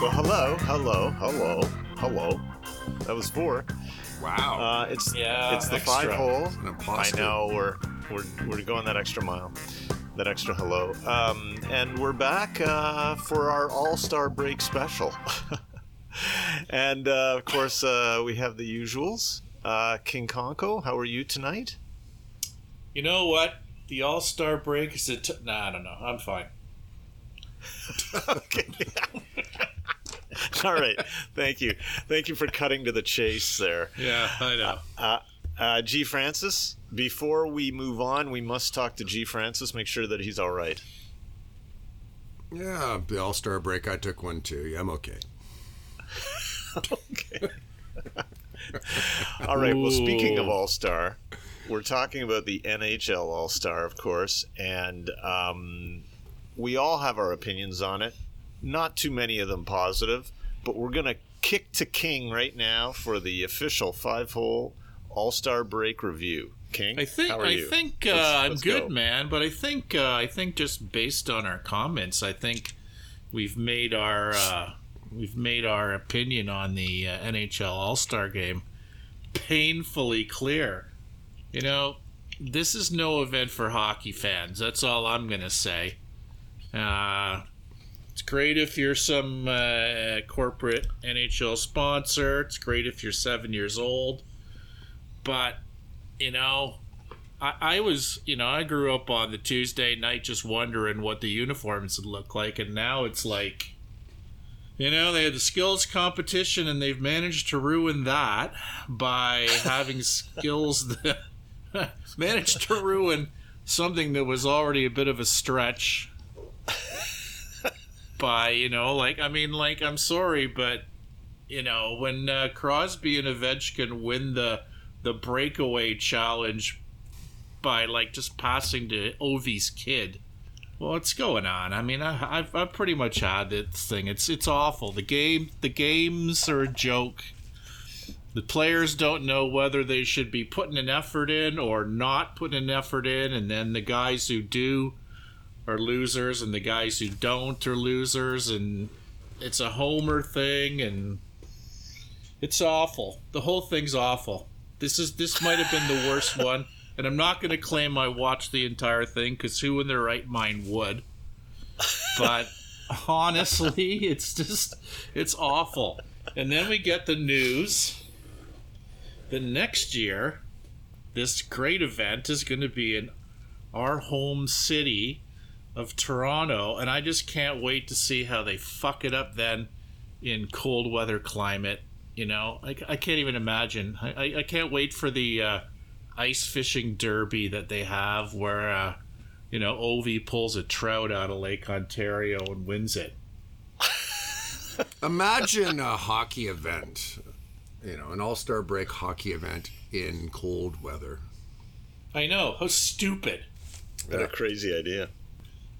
Well, hello, hello, hello, hello. That was four. Wow. Uh, it's Yeah, it's the extra. five hole. An I know we're we're we're going that extra mile, that extra hello. Um, and we're back uh, for our All Star Break special. and uh, of course, uh, we have the usuals. Uh, King Conko, how are you tonight? You know what? The All Star break is a. T- nah, I don't know. I'm fine. okay. All right. Thank you. Thank you for cutting to the chase there. Yeah, I know. Uh, uh, G. Francis, before we move on, we must talk to G. Francis, make sure that he's all right. yeah, the All Star break. I took one too. Yeah, I'm okay. Okay. all right. Well, speaking of All Star, we're talking about the NHL All Star, of course, and um, we all have our opinions on it. Not too many of them positive, but we're going to kick to King right now for the official five hole All Star break review. King, I think how are I you? think uh, Let's- I'm let's good, go. man. But I think uh, I think just based on our comments, I think we've made our uh, we've made our opinion on the uh, NHL All Star Game painfully clear. You know, this is no event for hockey fans. That's all I'm gonna say. Uh, it's great if you're some uh, corporate NHL sponsor. It's great if you're seven years old. But, you know, I, I was, you know, I grew up on the Tuesday night just wondering what the uniforms would look like. And now it's like, you know, they had the skills competition and they've managed to ruin that by having skills that managed to ruin something that was already a bit of a stretch by you know like i mean like i'm sorry but you know when uh, crosby and ovechkin win the the breakaway challenge by like just passing to ovi's kid what's going on? I mean I, I've, I've pretty much had this thing. It's it's awful. The game the games are a joke. The players don't know whether they should be putting an effort in or not putting an effort in and then the guys who do are losers and the guys who don't are losers and it's a homer thing and it's awful. The whole thing's awful. This is this might have been the worst one and i'm not going to claim i watched the entire thing because who in their right mind would but honestly it's just it's awful and then we get the news the next year this great event is going to be in our home city of Toronto, and I just can't wait to see how they fuck it up then in cold weather climate. You know, I, I can't even imagine. I, I, I can't wait for the uh, ice fishing derby that they have where, uh, you know, Ovi pulls a trout out of Lake Ontario and wins it. Imagine a hockey event, you know, an All Star break hockey event in cold weather. I know, how stupid. What a crazy idea.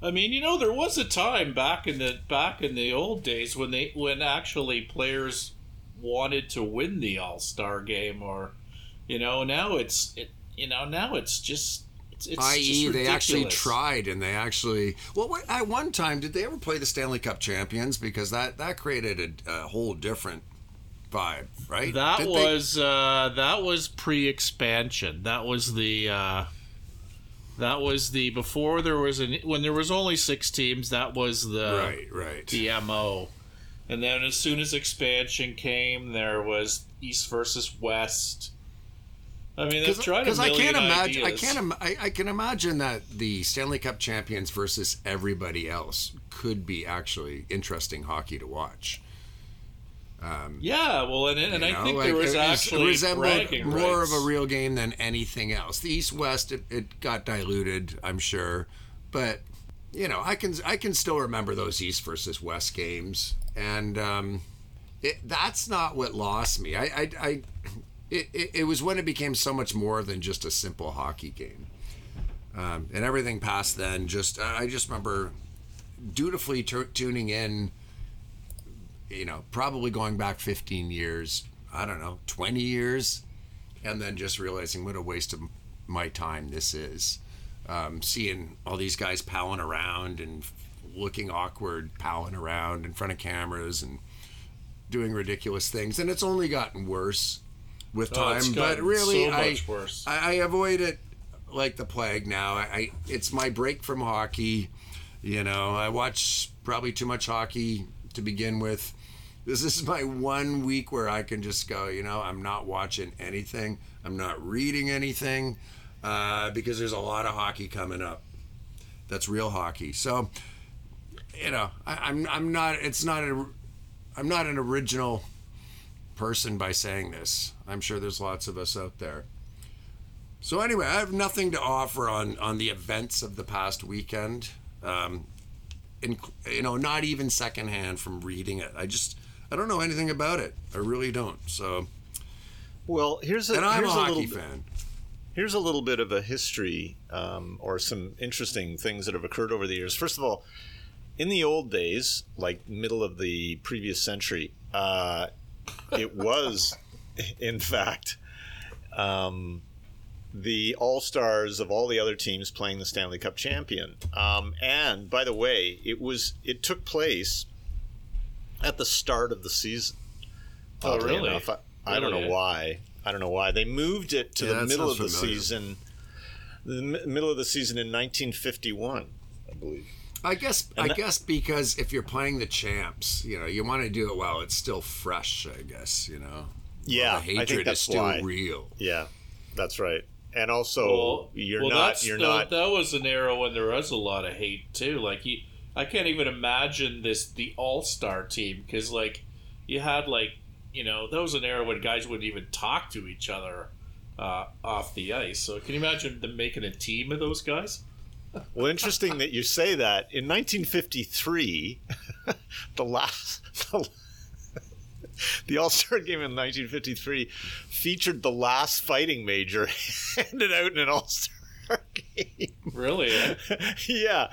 I mean, you know, there was a time back in the back in the old days when they when actually players wanted to win the All Star game, or you know, now it's it, you know now it's just it's, it's I.e., they actually tried and they actually. Well, at one time, did they ever play the Stanley Cup champions? Because that that created a, a whole different vibe, right? That Did they- was uh, that was pre-expansion. That was the uh, that was the before there was an when there was only six teams. That was the right, right. the mo. And then as soon as expansion came, there was East versus West. I mean, they've tried Because I can't imagine. I can't. Im- I, I can imagine that the Stanley Cup champions versus everybody else could be actually interesting hockey to watch. Yeah, well, and, and I know, think like, there was it actually resembled bragging more rights. of a real game than anything else. The East West it, it got diluted, I'm sure, but you know I can I can still remember those East versus West games, and um, it, that's not what lost me. I I, I it, it, it was when it became so much more than just a simple hockey game, um, and everything past then. Just I just remember dutifully tu- tuning in you know, probably going back 15 years I don't know, 20 years, and then just realizing what a waste of my time this is. Um, seeing all these guys palling around and looking awkward, palling around in front of cameras and doing ridiculous things, and it's only gotten worse with Oh, time. but really, so I, worse. I I avoid it like the plague now. I, I it's my break from hockey. You know, I watch probably too much hockey to begin with. This is my one week where I can just go, you know, I'm not watching anything. I'm not reading anything uh, because there's a lot of hockey coming up. That's real hockey. So, you know, I, I'm I'm not. It's not a. I'm not an original person by saying this. I'm sure there's lots of us out there. So anyway, I have nothing to offer on on the events of the past weekend. Um, in, you know, not even secondhand from reading it. I just I don't know anything about it. I really don't. So, Well, here's a and I'm here's a hockey little fan. here's a little bit of a history um, or some interesting things that have occurred over the years. First of all, in the old days, like middle of the previous century, uh, it was, in fact, um, the all stars of all the other teams playing the Stanley Cup champion. Um, and by the way, it was it took place at the start of the season. Oh, really? enough. I, I don't know why. I don't know why they moved it to Yeah, the middle of the familiar. season. The mi- middle of the season in 1951, I believe. I guess And I that- guess because if you're playing the champs, you know, you want to do it while it's still fresh. I guess you know. Yeah, the I think hatred that's is still why. real. Yeah, that's right. And also, Well, you're well, not. You're the- not. That was an era when there was a lot of hate too. Like you, I can't even imagine this the All Star team because like you had like you know that was an era when guys wouldn't even talk to each other uh, off the ice. So can you imagine them making a team of those guys? Well, interesting that you say that. In 1953, the last. The All Star game in 1953 featured the last fighting major handed out in an All Star game. Really? yeah,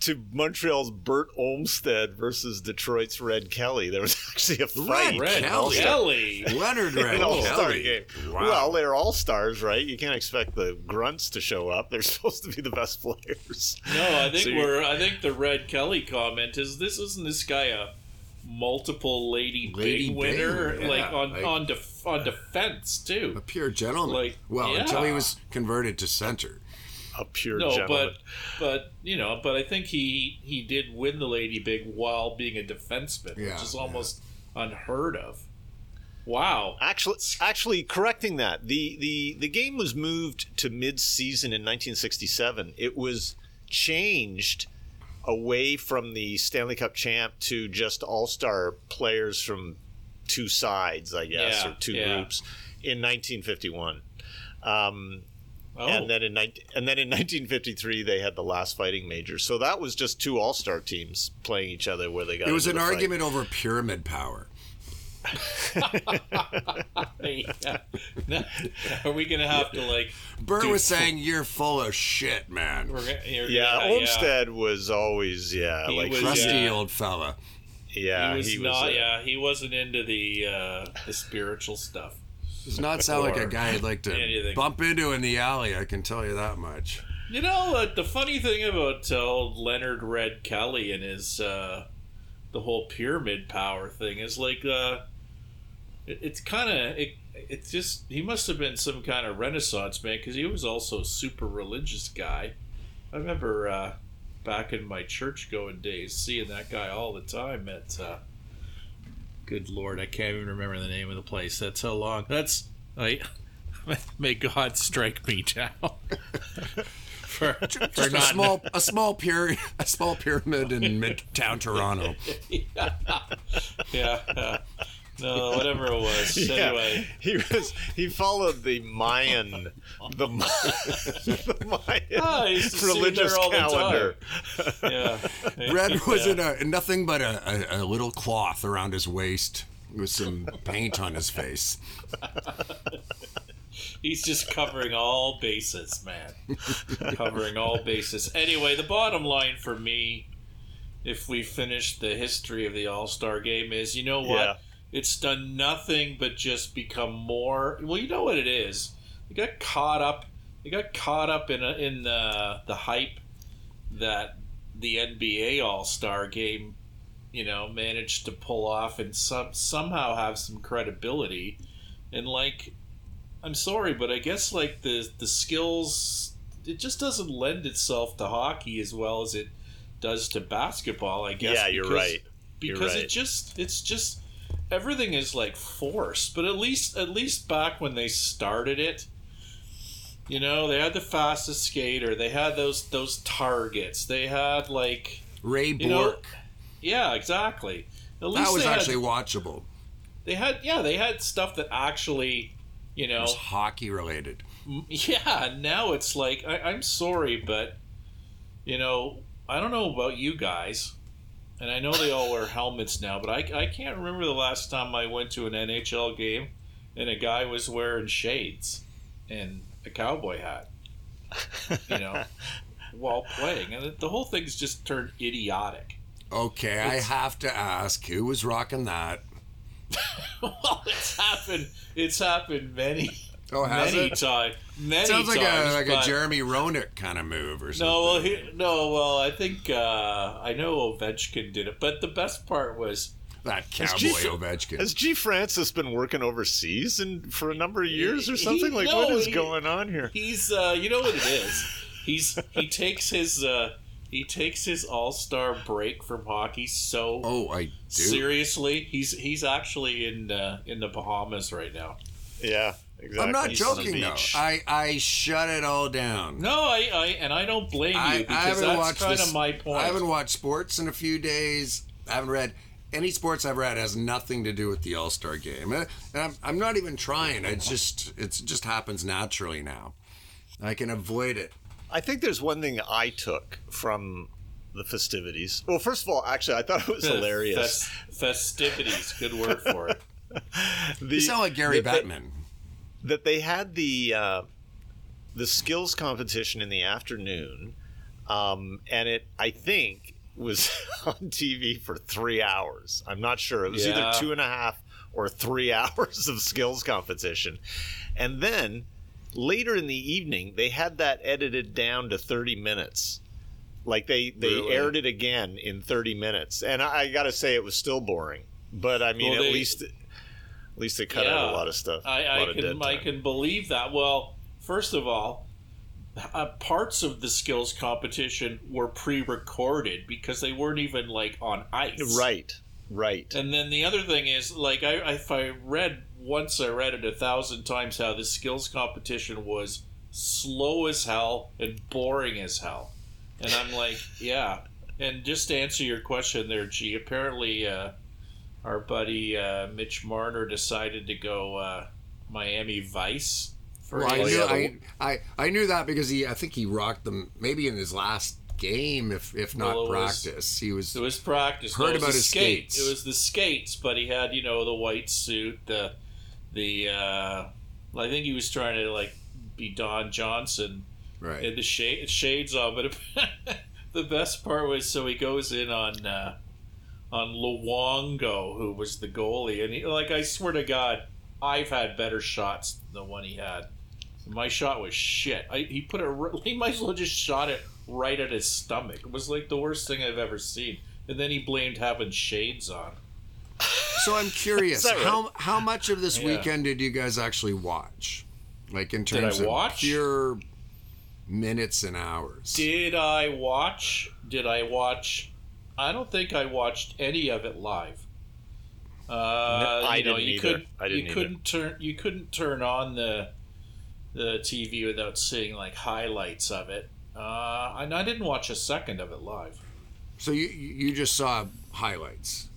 to Montreal's Bert Olmstead versus Detroit's Red Kelly. There was actually a fight. Red Red Kelly. Kelly. Leonard Red an all star Kelly. game. Wow. Well, they're all stars, right? You can't expect the grunts to show up. They're supposed to be the best players. No, I think So we're. I think the Red Kelly comment is this isn't this guy a multiple Lady, Lady Byng winner yeah, like on like- on def- on defense too. a pure gentleman. Like, well, until he was converted to center. A pure No, gentleman. but but you know, but I think he he did win the Lady Byng while being a defenseman, Yeah, which is almost unheard of. Wow. Actually, actually, correcting that, the, the the game was moved to mid-season in 1967. It was changed away from the Stanley Cup champ to just all-star players from two sides, I guess, Yeah, or two yeah. groups in 1951. Um, Oh, And then in 19, and then in 1953 they had the last fighting major. So that was just two all-star teams playing each other where they got It was an into the fight. argument over pyramid power. yeah. Are we gonna have to like? Bert do- was saying, "You're full of shit, man." We're gonna, you're Yeah, gonna- Olmstead was always yeah, He like was, Crusty yeah. old fella. yeah, he was he was not. uh, yeah, he wasn't into the uh, the spiritual stuff. Does not sound like a guy I'd like to anything. bump into in the alley. I can tell you that much. You know, uh, the funny thing about uh, old Leonard Red Kelly and his uh, the whole pyramid power thing is like uh, it, it's kind of it, it's just he must have been some kind of Renaissance man because he was also a super religious guy. I remember uh, back in my church going days seeing that guy all the time at. Uh, good lord, I can't even remember the name of the place. That's how long. That's I. May God strike me down. for, for Just a not small, a small pyramid, a small pyramid in midtown Toronto. yeah. uh, no, whatever it was. Yeah, Anyway, he was he followed the Mayan the, the Mayan Ah, I used to see religious there all the calendar. yeah. Red was yeah. in a nothing but a, a, a little cloth around his waist with some paint on his face. He's just covering all bases, man. covering all bases. Anyway, the bottom line for me, if we finish the history of the All Star game, is you know what? Yeah. It's done nothing but just become more. Well, you know what it is. They got caught up. They got caught up in a, in the the hype that the NBA All Star Game, you know, managed to pull off and some somehow have some credibility, and like, I'm sorry, but I guess like the the skills, it just doesn't lend itself to hockey as well as it does to basketball. I guess. Yeah, you're because- right. You're Because right. it just it's just everything is like forced. But at least at least back when they started it. You know, they had the fastest skater. They had those those targets. They had like Ray You know, Bourque. yeah, exactly. At least that was they had- actually watchable. they had yeah they had stuff that actually you know hockey related. yeah now it's like I, i'm sorry but you know i don't know about you guys and i know they all wear helmets now but I, I can't remember the last time i went to an nhl game and a guy was wearing shades and a cowboy hat you know while playing and the whole thing's just turned idiotic Okay, I have to ask who was rocking that? well it's happened it's happened many Oh, has many it? times many Sounds like times a like but- a Jeremy Roenick kind of move or something. No, well, he, no, well, I think uh, I know Ovechkin did it, but the best part was that Has cowboy G- Ovechkin. Has G. Francis been working overseas and for a number of years or He- something? Like, no, what is he- going on here? he's, uh, you know what it is. He's he takes his uh, he takes his All Star break from hockey so oh, I do. seriously. He's he's actually in uh, in the Bahamas right now. Yeah, exactly. I'm not He's on the joking though. I I shut it all down. No, I, I and I don't blame you because I haven't that's watched kind of my point. I haven't watched sports in a few days. I haven't read any sports I've read has nothing to do with the All Star game, and I'm, I'm not even trying. It just it just happens naturally now. I can avoid it. I think there's one thing I took from the festivities. Well, first of all, actually, I thought it was hilarious. Fes- festivities, good word for it. The- You sound like Gary that they- Bettman. That they had the uh, the skills competition in the afternoon, um, and it I think was on TV for three hours. I'm not sure. It was Yeah. either two and a half or three hours of skills competition, and then later in the evening they had that edited down to 30 minutes. Like they they Really? aired it again in 30 minutes, and I, I got to say it was still boring. But I mean, Well, at they- least at least they cut out a lot of stuff. I, I can I can believe that. Well, first of all, uh, parts of the skills competition were pre-recorded because they weren't even like on ice. Right, right. And then the other thing is, like, I if I read once, I read it a thousand times how the skills competition was slow as hell and boring as hell, and I'm like, yeah. And just to answer your question there, G, apparently uh, our buddy uh, Mitch Marner decided to go uh, Miami Vice for Well, I knew I, I I knew that because he I think he rocked them maybe in his last game if if not Well, it was- practice. He was It was practice. Heard No, was about his skate. skates. It was the skates, but he had you know the white suit, the the. uh I think he was trying to like be Don Johnson right. and the shade, shades on. But the best part was so he goes in on uh, on Luongo, who was the goalie, and he like I swear to God, I've had better shots than the one he had. My shot was shit. I, he put it. He might as well just shot it right at his stomach. It was like the worst thing I've ever seen. And then he blamed having shades on. So I'm curious, right? how how much of this Yeah. weekend did you guys actually watch? Like in terms of watch? pure minutes and hours. Did I watch? Did I watch? I don't think I watched any of it live. Uh, I you know, didn't you either. could I didn't you either. couldn't turn you couldn't turn on the the TV without seeing like highlights of it. Uh, and I didn't watch a second of it live. So you you just saw highlights.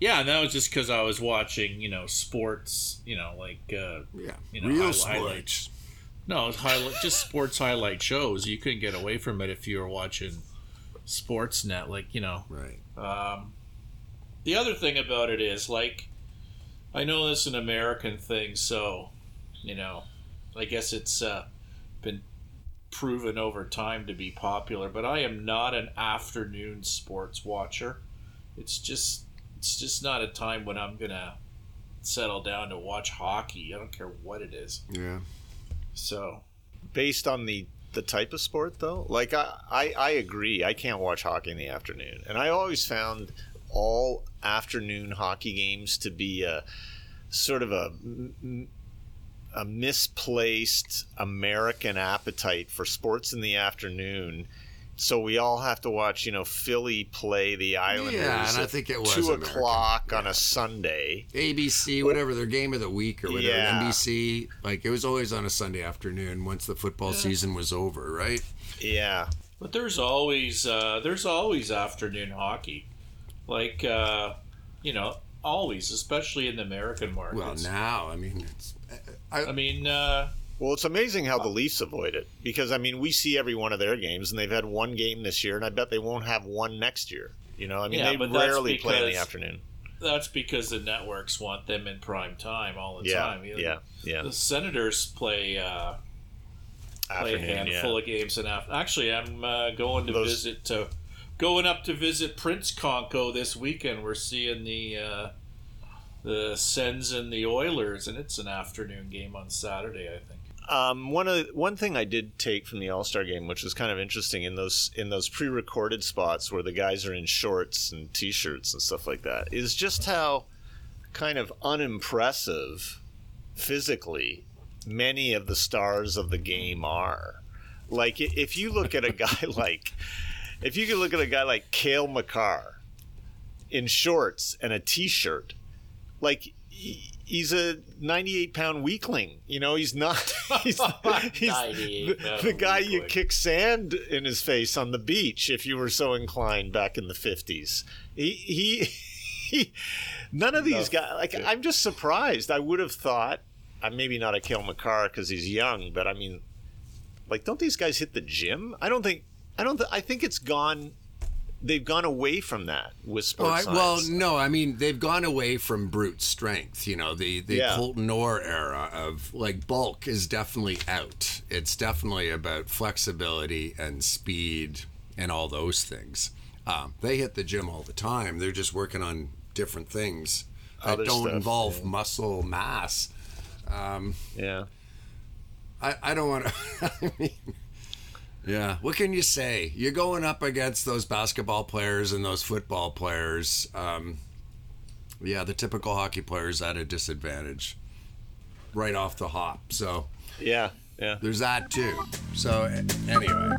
Yeah, and that was just because I was watching, you know, sports, you know, like uh, Yeah. You know, Real highlight- sports. highlights. no, it's highlight, just sports highlight shows. You couldn't get away from it if you were watching Sportsnet, like you know. Right. Um, the other thing about it is, like, I know this is an American thing, so, you know, I guess it's uh, been proven over time to be popular, but I am not an afternoon sports watcher. It's just it's just not a time when I'm gonna settle down to watch hockey. I don't care what it is. Yeah. So based on the the type of sport though? Like I, I i agree. I can't watch hockey in the afternoon. And i always found all afternoon hockey games to be a sort of a a misplaced american appetite for sports in the afternoon so we all have to watch, you know, Philly play the Islanders. Yeah, and I think it was two American. o'clock on a Sunday. ABC, whatever their game of the week or whatever. Yeah. NBC, like it was always on a Sunday afternoon once the football season was over, right? Yeah, But there's always uh, there's always afternoon hockey, like uh, you know, always, especially in the American market. Well, now I mean, it's, I mean, uh, Well, it's amazing how the Leafs avoid it because I mean we see every one of their games, and they've had one game this year, and I bet they won't have one next year. You know, I mean Yeah, they rarely play in the afternoon. that's because the networks want them in prime time all the Yeah, time. You know, yeah, yeah. The Senators play uh, play a handful yeah. of games and after. Actually, I'm uh, going to Those- visit to going up to visit Prince Conco this weekend. We're seeing the uh, the Sens and the Oilers, and it's an afternoon game on Saturday, I think. Um, one of one thing I did take from the All Star game, which was kind of interesting in those in those pre-recorded spots where the guys are in shorts and t-shirts and stuff like that, is just how kind of unimpressive physically many of the stars of the game are. Like if you look at a guy like if you could look at a guy like Cale Makar in shorts and a t-shirt, like he's a 98 pound weakling. You know, he's not. He's, he's the, the guy you kick sand in his face on the beach if you were so inclined back in the 50s. He he. he none of these guys like i'm just surprised i would have thought uh, maybe not a Cale Makar because he's young but i mean like don't these guys hit the gym i don't think i don't th- i think it's gone they've gone away from that with Oh, sports I, well, no, I mean they've gone away from brute strength. You know, the the Yeah. Colton Orr era of like bulk is definitely out. It's definitely about flexibility and speed and all those things. Um, they hit the gym all the time. They're just working on different things that Other don't stuff, involve muscle mass. yeah I, I don't want to. I mean, yeah. What can you say? You're going up against those basketball players and those football players. Um, yeah, the typical hockey players at a disadvantage right off the hop. So yeah yeah there's that too. So anyway.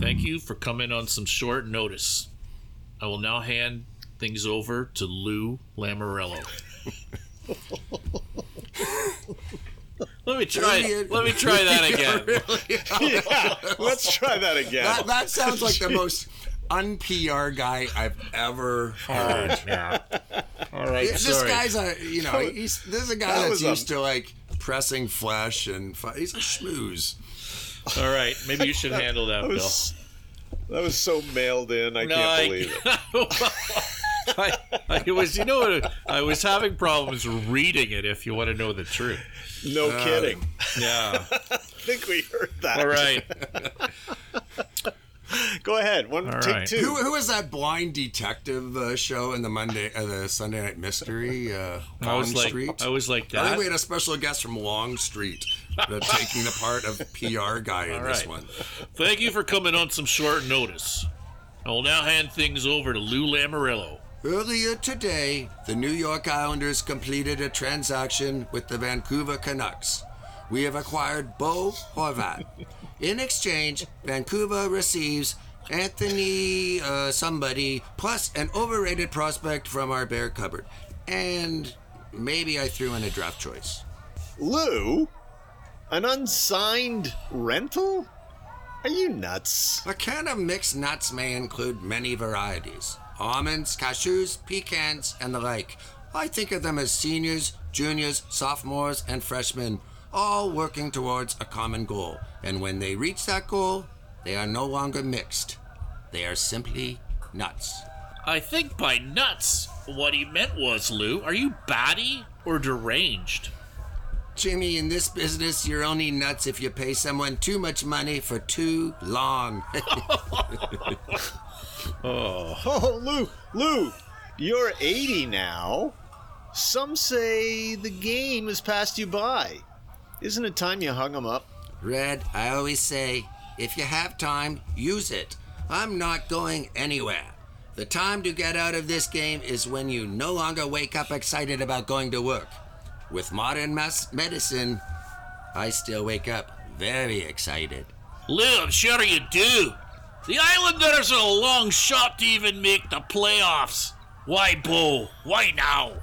Thank you for coming on some short notice. I will now hand things over to Lou Lamoriello. let me try. Really? Let me try that again. yeah let's try that again That, that sounds like the most un-PR guy I've ever heard. yeah. All right. Yeah, this sorry. guy's a you know he's this is a guy That that's was a- used to like pressing flesh and he's a schmooze. All right. Maybe you should handle that, that Bill. that was so mailed in i can't believe it I, I was, you know. I was having problems reading it. If you want to know the truth. no kidding Yeah. i think we heard that All right. go ahead one All take right. two Who, who was that blind detective uh, show in the Monday uh, the Sunday Night Mystery? Uh, I was Long like, Street. I was like I think we had a special guest from Longstreet taking the part of PR guy in All this right. one. Thank you for coming on some short notice. I will now hand things over to Lou Lamoriello. Earlier today, the New York Islanders completed a transaction with the Vancouver Canucks. We have acquired Bo Horvat. In exchange, Vancouver receives Anthony uh, somebody plus an overrated prospect from our bear cupboard. And maybe I threw in a draft choice. Lou? An unsigned rental? Are you nuts? A can of mixed nuts may include many varieties almonds, cashews, pecans, and the like. I think of them as seniors, juniors, sophomores, and freshmen, all working towards a common goal. And when they reach that goal, they are no longer mixed. They are simply nuts. I think by nuts, what he meant was, Lou, are you batty or deranged? Jimmy, in this business, you're only nuts if you pay someone too much money for too long. Oh. oh, Lou, Lou, you're 80 now. Some say the game has passed you by. Isn't it time you hung hung 'em up? Red, I always say, if you have time, use it. I'm not going anywhere. The time to get out of this game is when you no longer wake up excited about going to work. With modern mas- medicine, I still wake up very excited. Lou, I'm sure you do. The Islanders are a long shot to even make the playoffs. Why, Bo? Why now?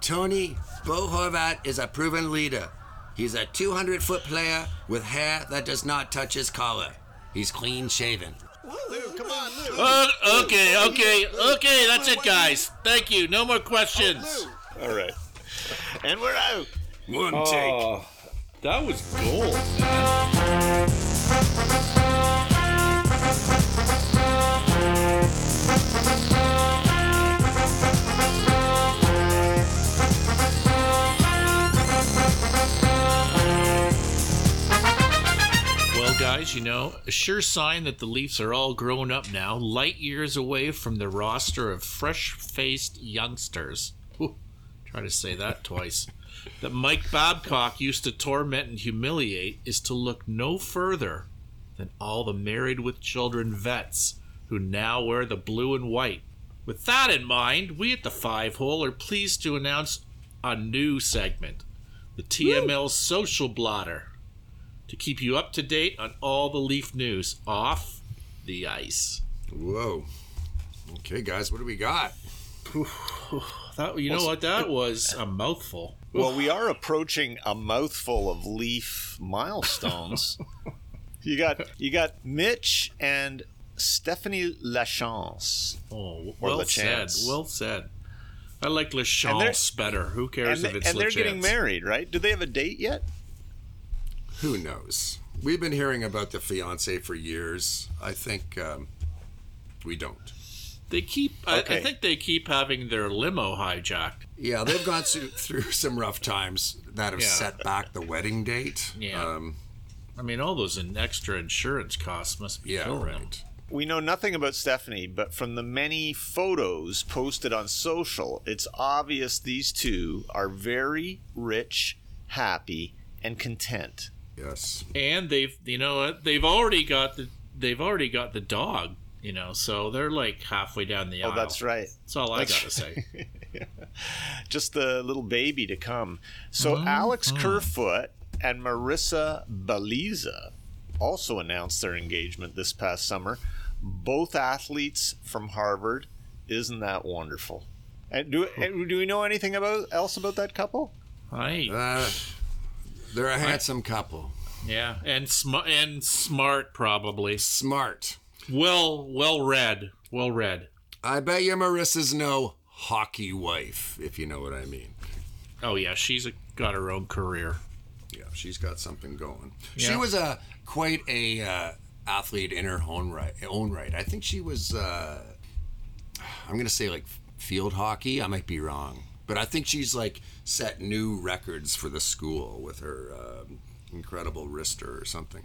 Tony, Bo Horvat is a proven leader. He's a 200 foot player with hair that does not touch his collar. He's clean shaven. Lou, come on, Lou. Uh, okay, okay, okay, that's it, guys. Thank you. No more questions. All right. And we're out. One take. Oh, that was gold. Guys, you know, a sure sign that the Leafs are all grown up now, light years away from the roster of fresh faced youngsters. Whew, try to say that twice. That Mike Babcock used to torment and humiliate is to look no further than all the married with children vets who now wear the blue and white. With that in mind, we at the Five Hole are pleased to announce a new segment the TML Social Blotter to keep you up to date on all the Leaf news off the ice. Whoa. Okay, guys, what do we got? That you know what that was a mouthful. Well, we are approaching a mouthful of leaf milestones. you got you got Mitch and Stephanie Lachance. Oh, well La said. Well said. I like they're- Lachance better. Who cares And, if it's and they're getting married, right? Do they have a date yet? Who knows? We've been hearing about the fiance for years. I think um, we don't. They keep. I, I think they keep having their limo hijacked. Yeah, they've gone through, through some rough times that have Yeah. set back the wedding date. Yeah. Um, I mean, all those in extra insurance costs must be yeah, killing them. right. We know nothing about Stephanie, but from the many photos posted on social, it's obvious these two are very rich, happy, and content. Yes. And they've, you know, what? they've already got the, they've already got the dog. You know, so they're like halfway down the aisle. Oh, that's right. That's all I That's gotta say. Just the little baby to come. So Alex Kerfoot and Marissa Baliza also announced their engagement this past summer. Both athletes from Harvard. Isn't that wonderful? And do do we know anything about else about that couple? Hi. Uh, they're a handsome couple. Yeah, and sm- and smart probably. Smart. Well, well read. Well read. I bet you Marissa's no hockey wife, if you know what I mean. Oh yeah, she's a, got her own career. Yeah, she's got something going. She was a quite a uh, athlete in her own right. Own right. I think she was. Uh, I'm gonna say like field hockey. I might be wrong, but I think she's like set new records for the school with her um incredible wrister or something.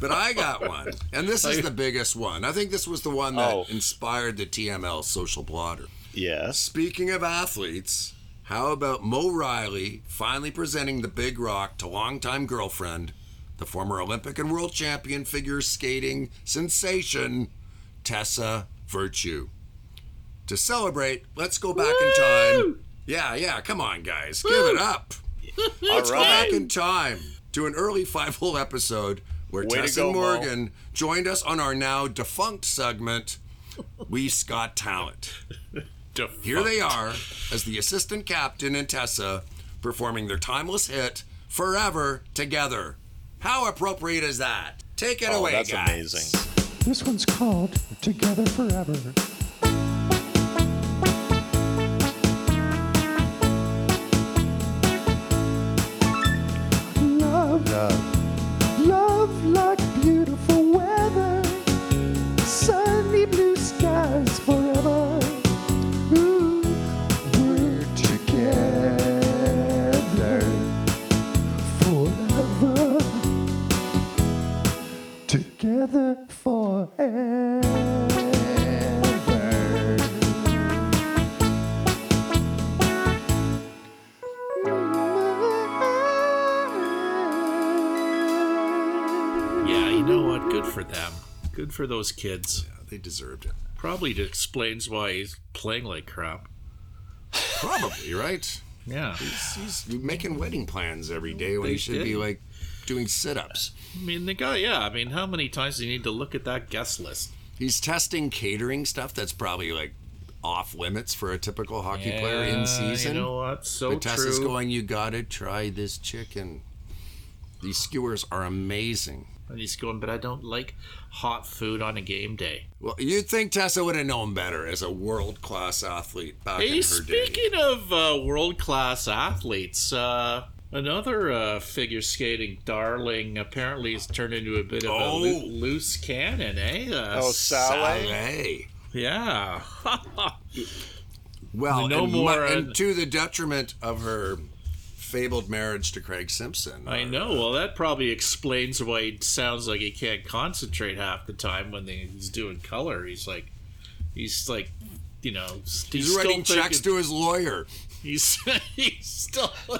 But I got one, and this is the biggest one. I think this was the one that Oh. inspired the TML social blotter. Yes. Speaking of athletes, how about Mo Rielly finally presenting the big rock to longtime girlfriend, the former Olympic and world champion figure skating sensation, Tessa Virtue? To celebrate, let's go back in time. Yeah, yeah, come on, guys. Give it up. Let's go back in time to an early five hole episode where Way to Tessa go, Mo. Morgan joined us on our now defunct segment, We Scott Got Talent. Here they are as the assistant captain and Tessa performing their timeless hit Forever Together. How appropriate is that? Take it Oh, away, that's guys. amazing. This one's called Together Forever. God. Love like beautiful weather, sunny blue skies forever. Ooh, we're together forever. Together forever. For those kids. They deserved it. Probably explains why he's playing like crap. Probably, right? Yeah. He's, he's making wedding plans every day when They he should be like doing sit-ups. I mean, the guy, yeah. I mean, how many times do you need to look at that guest list? He's testing catering stuff that's probably like off limits for a typical hockey player in season. You know what? So but Tessa's true. going, you gotta try this chicken. These skewers are amazing. And he's going, but I don't like hot food on a game day. Well, you'd think Tessa would have known better as a world class athlete back in Hey, her day. speaking of uh, world class athletes, uh, another uh, figure skating darling apparently has turned into a bit of Oh. a loo- loose cannon, eh? Uh, Oh, Salé. Salé. yeah. Well, No and, more, mu- uh, and to the detriment of her fabled marriage to Craig Simpson. I Uh, know. Well, that probably explains why it sounds like he can't concentrate half the time when he's doing color. He's like, he's like, you know, he's, He's still writing checks to his lawyer. He's he's still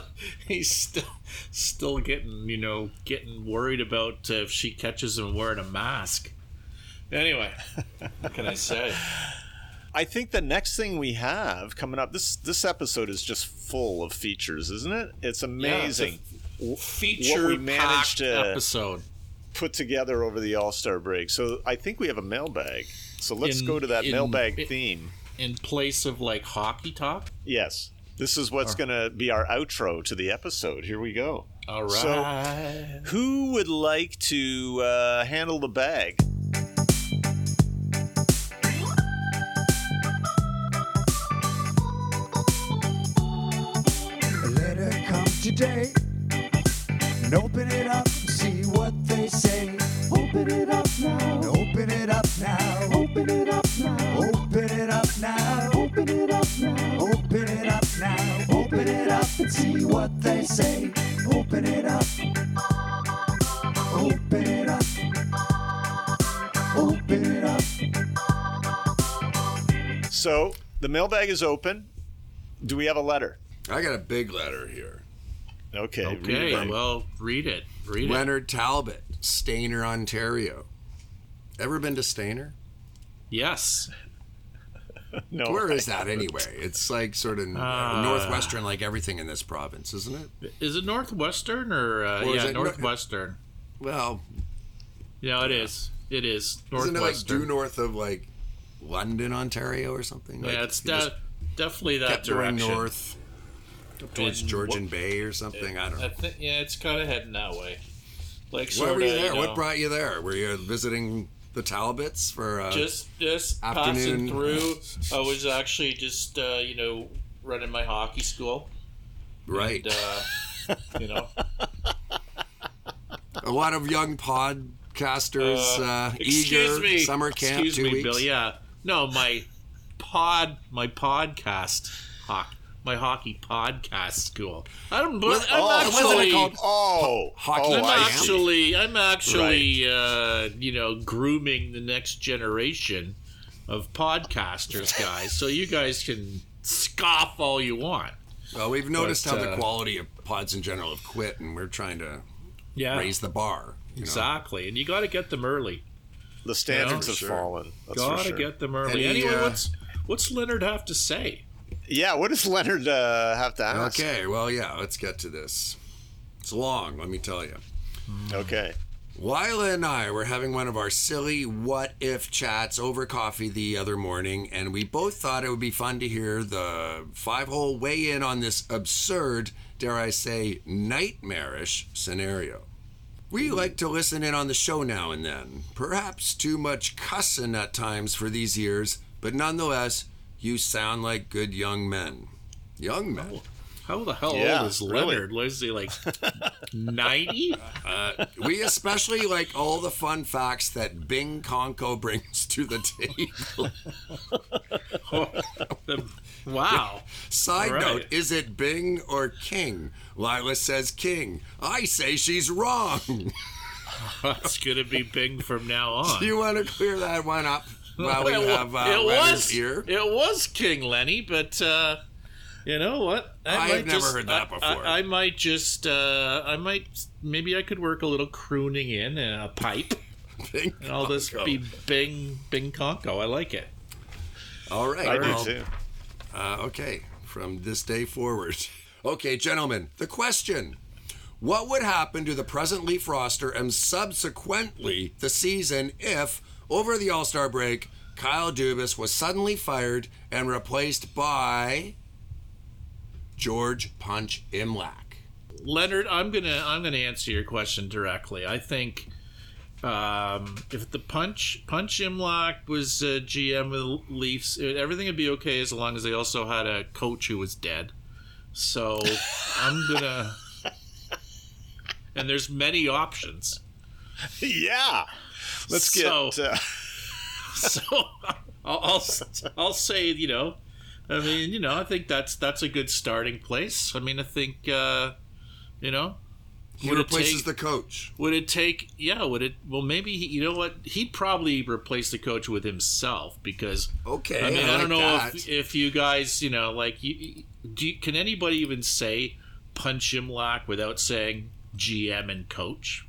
he's still still getting you know getting worried about uh, if she catches him wearing a mask. Anyway, what can I say? I think the next thing we have coming up this this episode is just full of features, isn't it? It's amazing. Feature we managed to- episode. Put together over the All Star break. So I think we have a mailbag. So let's In- go to that in- mailbag it- theme. in place of like hockey talk. Yes. This is what's going to be our outro to the episode. Here we go. All right. So- Who would like to uh, handle the bag? Today and open it up and see what they say. Open it up now. Open it up now. Open it up now. Open it up now. Open it up now. Open it up now. Open it up and see what they say. Open it up. Open it up. Open it up. So the mailbag is open. Do we have a letter? I got a big letter here. Okay. read Okay. it. Well, read it. Read it. Leonard Talbot, Stayner, Ontario. Ever been to Stayner? Yes. no. Where is that anyway? It's like sort of Ah. northwestern, like everything in this province, isn't it? Is it Northwestern or uh, Or yeah it Nor- Northwestern? Well, Yeah, it is. It is isn't it like due north of like London, Ontario, or something? Like, yeah, it's de- definitely that kept direction. north towards Georgian what- Bay or something. I don't know. I think yeah, it's kind of heading that way. Like Why were you there? know, What brought you there? Were you visiting the Talbots for? Uh, just just afternoon? passing through. I was actually just uh, you know running my hockey school. right. And, uh, you know, a lot of young podcasters uh, excuse eager me, summer camp excuse two me, weeks. Bill. Yeah, no, my pod, my podcast, hockey, my hockey podcast school. I'm, Well, I'm oh, actually. called Oh, Hockey oh, I'm I Miami. see. actually, I'm actually, uh, you know, grooming the next generation of podcasters, guys. so you guys can scoff all you want. Well, we've noticed But, how the uh, quality of pods in general have quit, and we're trying to Yeah, raise the bar. you know? exactly. And you got to get them early. The standards Yeah, have sure. fallen. Got to sure. get them early. Any, anyway, uh, what's what's Leonard have to say? Yeah, what does Leonard uh, have to ask? Okay, well, yeah, let's get to this. It's long, let me tell you. Okay. Lila and I were having one of our silly what if chats over coffee the other morning, and we both thought it would be fun to hear the five hole weigh in on this absurd, dare I say, nightmarish scenario. We like to listen in on the show now and then. Perhaps too much cussing at times for these years, but nonetheless, you sound like good young men. Young men. How the hell Yeah, old is really. Leonard? Was he like ninety? Uh, we especially like all the fun facts that Bing Conco brings to the table. wow. Side All right. note, is it Bing or King? Lila says King. I say she's wrong. It's gonna be Bing from now on. Do you want to clear that one up while we It have uh, it was here? it was King Lenny, but uh, you know what? I have might never just- heard that I- before. I, I might just uh, I might maybe I could work a little crooning in and a pipe, Bing and I'll just be Bing Bing Conco. I like it. All right. I well, do too. Uh, okay, from this day forward. Okay, gentlemen, the question. What would happen to the present Leaf roster and subsequently the season if, over the All Star break, Kyle Dubas was suddenly fired and replaced by George Punch Imlach? Leonard, I'm gonna I'm gonna answer your question directly. I think um, if the punch punch Imlach was uh, GM of the Leafs, everything would be okay as long as they also had a coach who was dead. So I'm gonna. And there's many options. Yeah. Let's get. So- uh, So I'll, I'll I'll say you know, I mean you know I think that's that's a good starting place. I mean I think uh, you know He Would it replaces take- the coach. Would it take? Yeah. Would it? Well, maybe he, you know what? He'd probably replace the coach with himself because Okay, I mean I I, don't like know that. if if you guys you know like you, do you, can anybody even say punch Imlach without saying GM and coach?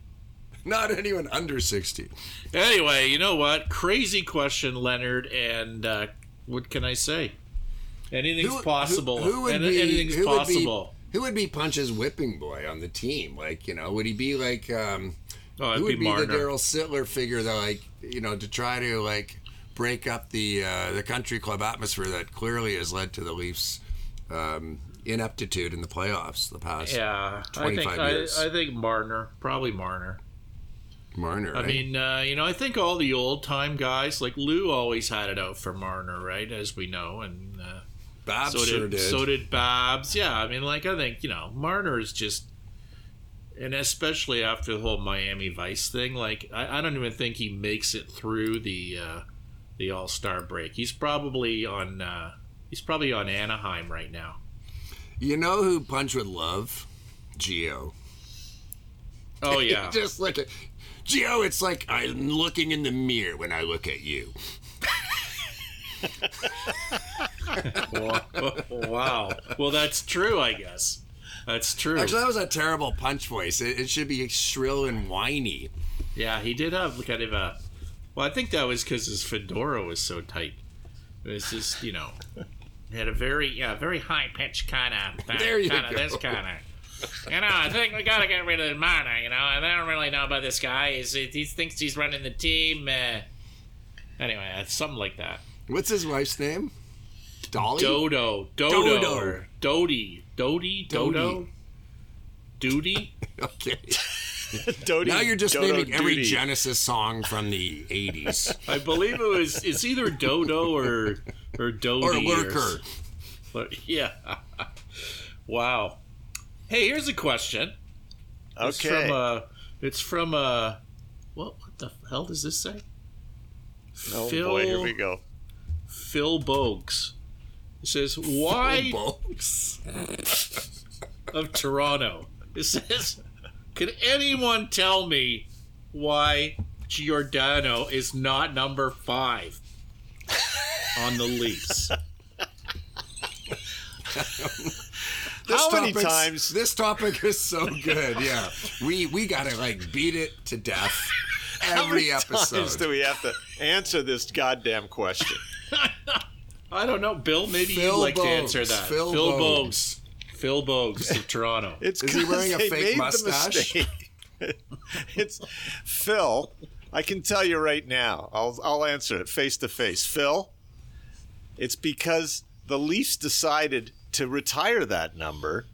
Not anyone under 60. Anyway, you know what? Crazy question, Leonard. And uh, what can I say? Anything's Who- possible. Who, who would Any- be, anything's who would be- possible. who would be Punch's whipping boy on the team? Like, you know, would he be like, um, oh, who would be be the Darryl Sittler figure that, like, you know, to try to like break up the uh, the country club atmosphere that clearly has led to the Leafs' um, ineptitude in the playoffs the past Yeah, I 25 think I, years. I think Marner, probably Marner. Marner. I right? mean, uh, you know, I think all the old time guys like Lou always had it out for Marner, right? As we know, and uh, Babs so sure did, did. so did Babs. Yeah, I mean, like I think you know Marner is just, and especially after the whole Miami Vice thing, like I, I don't even think he makes it through the uh, the All Star break. He's probably on uh, he's probably on Anaheim right now. you know who Punch would love? Geo. Oh yeah, Just look Geo. It's like I'm looking in the mirror when I look at you. wow. Well, that's true, I guess. That's true. Actually, that was a terrible Punch voice. It, it should be shrill and whiny. Yeah, he did have kind of a. Well, I think that was because his fedora was so tight. It was just, you know, he had a very, yeah, very high pitched kind of, There you kind of go. this kind of. You know, I think we gotta get rid of Marner. You know, I don't really know about this guy. He's, he thinks he's running the team. Uh, anyway, it's something like that. What's his wife's name? Dolly. Dodo, Dodo, Dodo. or Dodie, Dodie, Dodo, Duty. Okay. Dodie, Now you're just Dodo naming every Duty. Genesis song from the '80s. I believe it was. It's either Dodo or or Dodie or or Lurker. But yeah. wow. Hey, here's a question. It's Okay. from uh it's from uh what what the hell does this say? oh Phil boy, here we go. Phil Bogues. It says why Folks. of Toronto. It says can anyone tell me why Giordano is not number five on the Leafs? How many times- This topic is so good. Yeah, we we gotta like beat it to death How every many times episode. do we have to answer this goddamn question? I don't know, Bill. Maybe Phil you'd like to answer that. Phil Phil Bogues. Bogues. Phil Bogues of Toronto. It's Is he 'cause wearing a they fake mustache? it's Phil. I can tell you right now. I'll I'll answer it face to face. Phil, it's because the Leafs decided to retire that number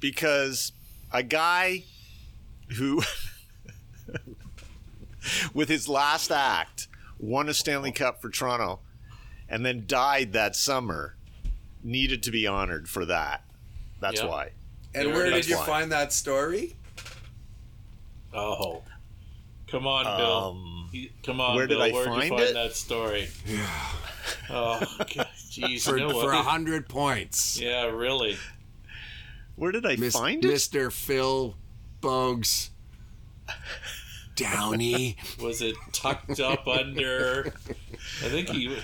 because a guy who with his last act won a Stanley Cup for Toronto and then died that summer needed to be honored for that. That's Yeah. why. and There where did you Why? find that story? Oh, come on, Bill. Um, You- come on, where did I Where'd find you find it? that story? oh, God, jeez, For no, for a hundred points, Yeah, really. Where did I Mis- find it? Mr. Phil Bogues. downy. Was it tucked up under? I think he.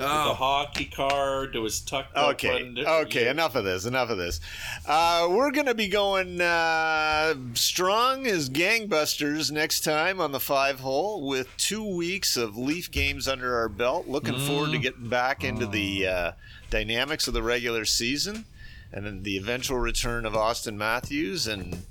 The Oh, hockey card it was tucked Okay. under. Okay. Enough of this. Enough of this. Uh, we're gonna be going uh, strong as gangbusters next time on the five hole with two weeks of Leaf games under our belt. Looking forward to getting back into the uh, dynamics of the regular season, and then the eventual return of Auston Matthews and.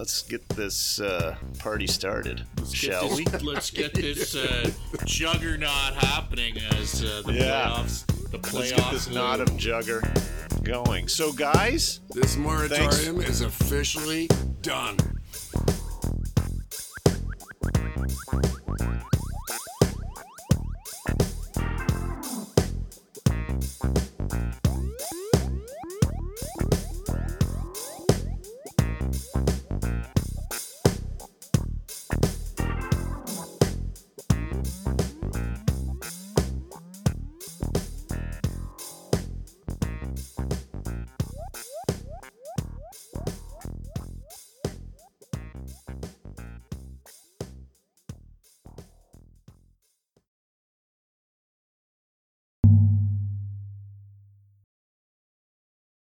Let's get this uh, party started, shall we? Let's- Let's get this uh, juggernaut happening as uh, the Yeah. playoffs. The Let's get this knot of jugger going. So, guys, this moratorium is officially done.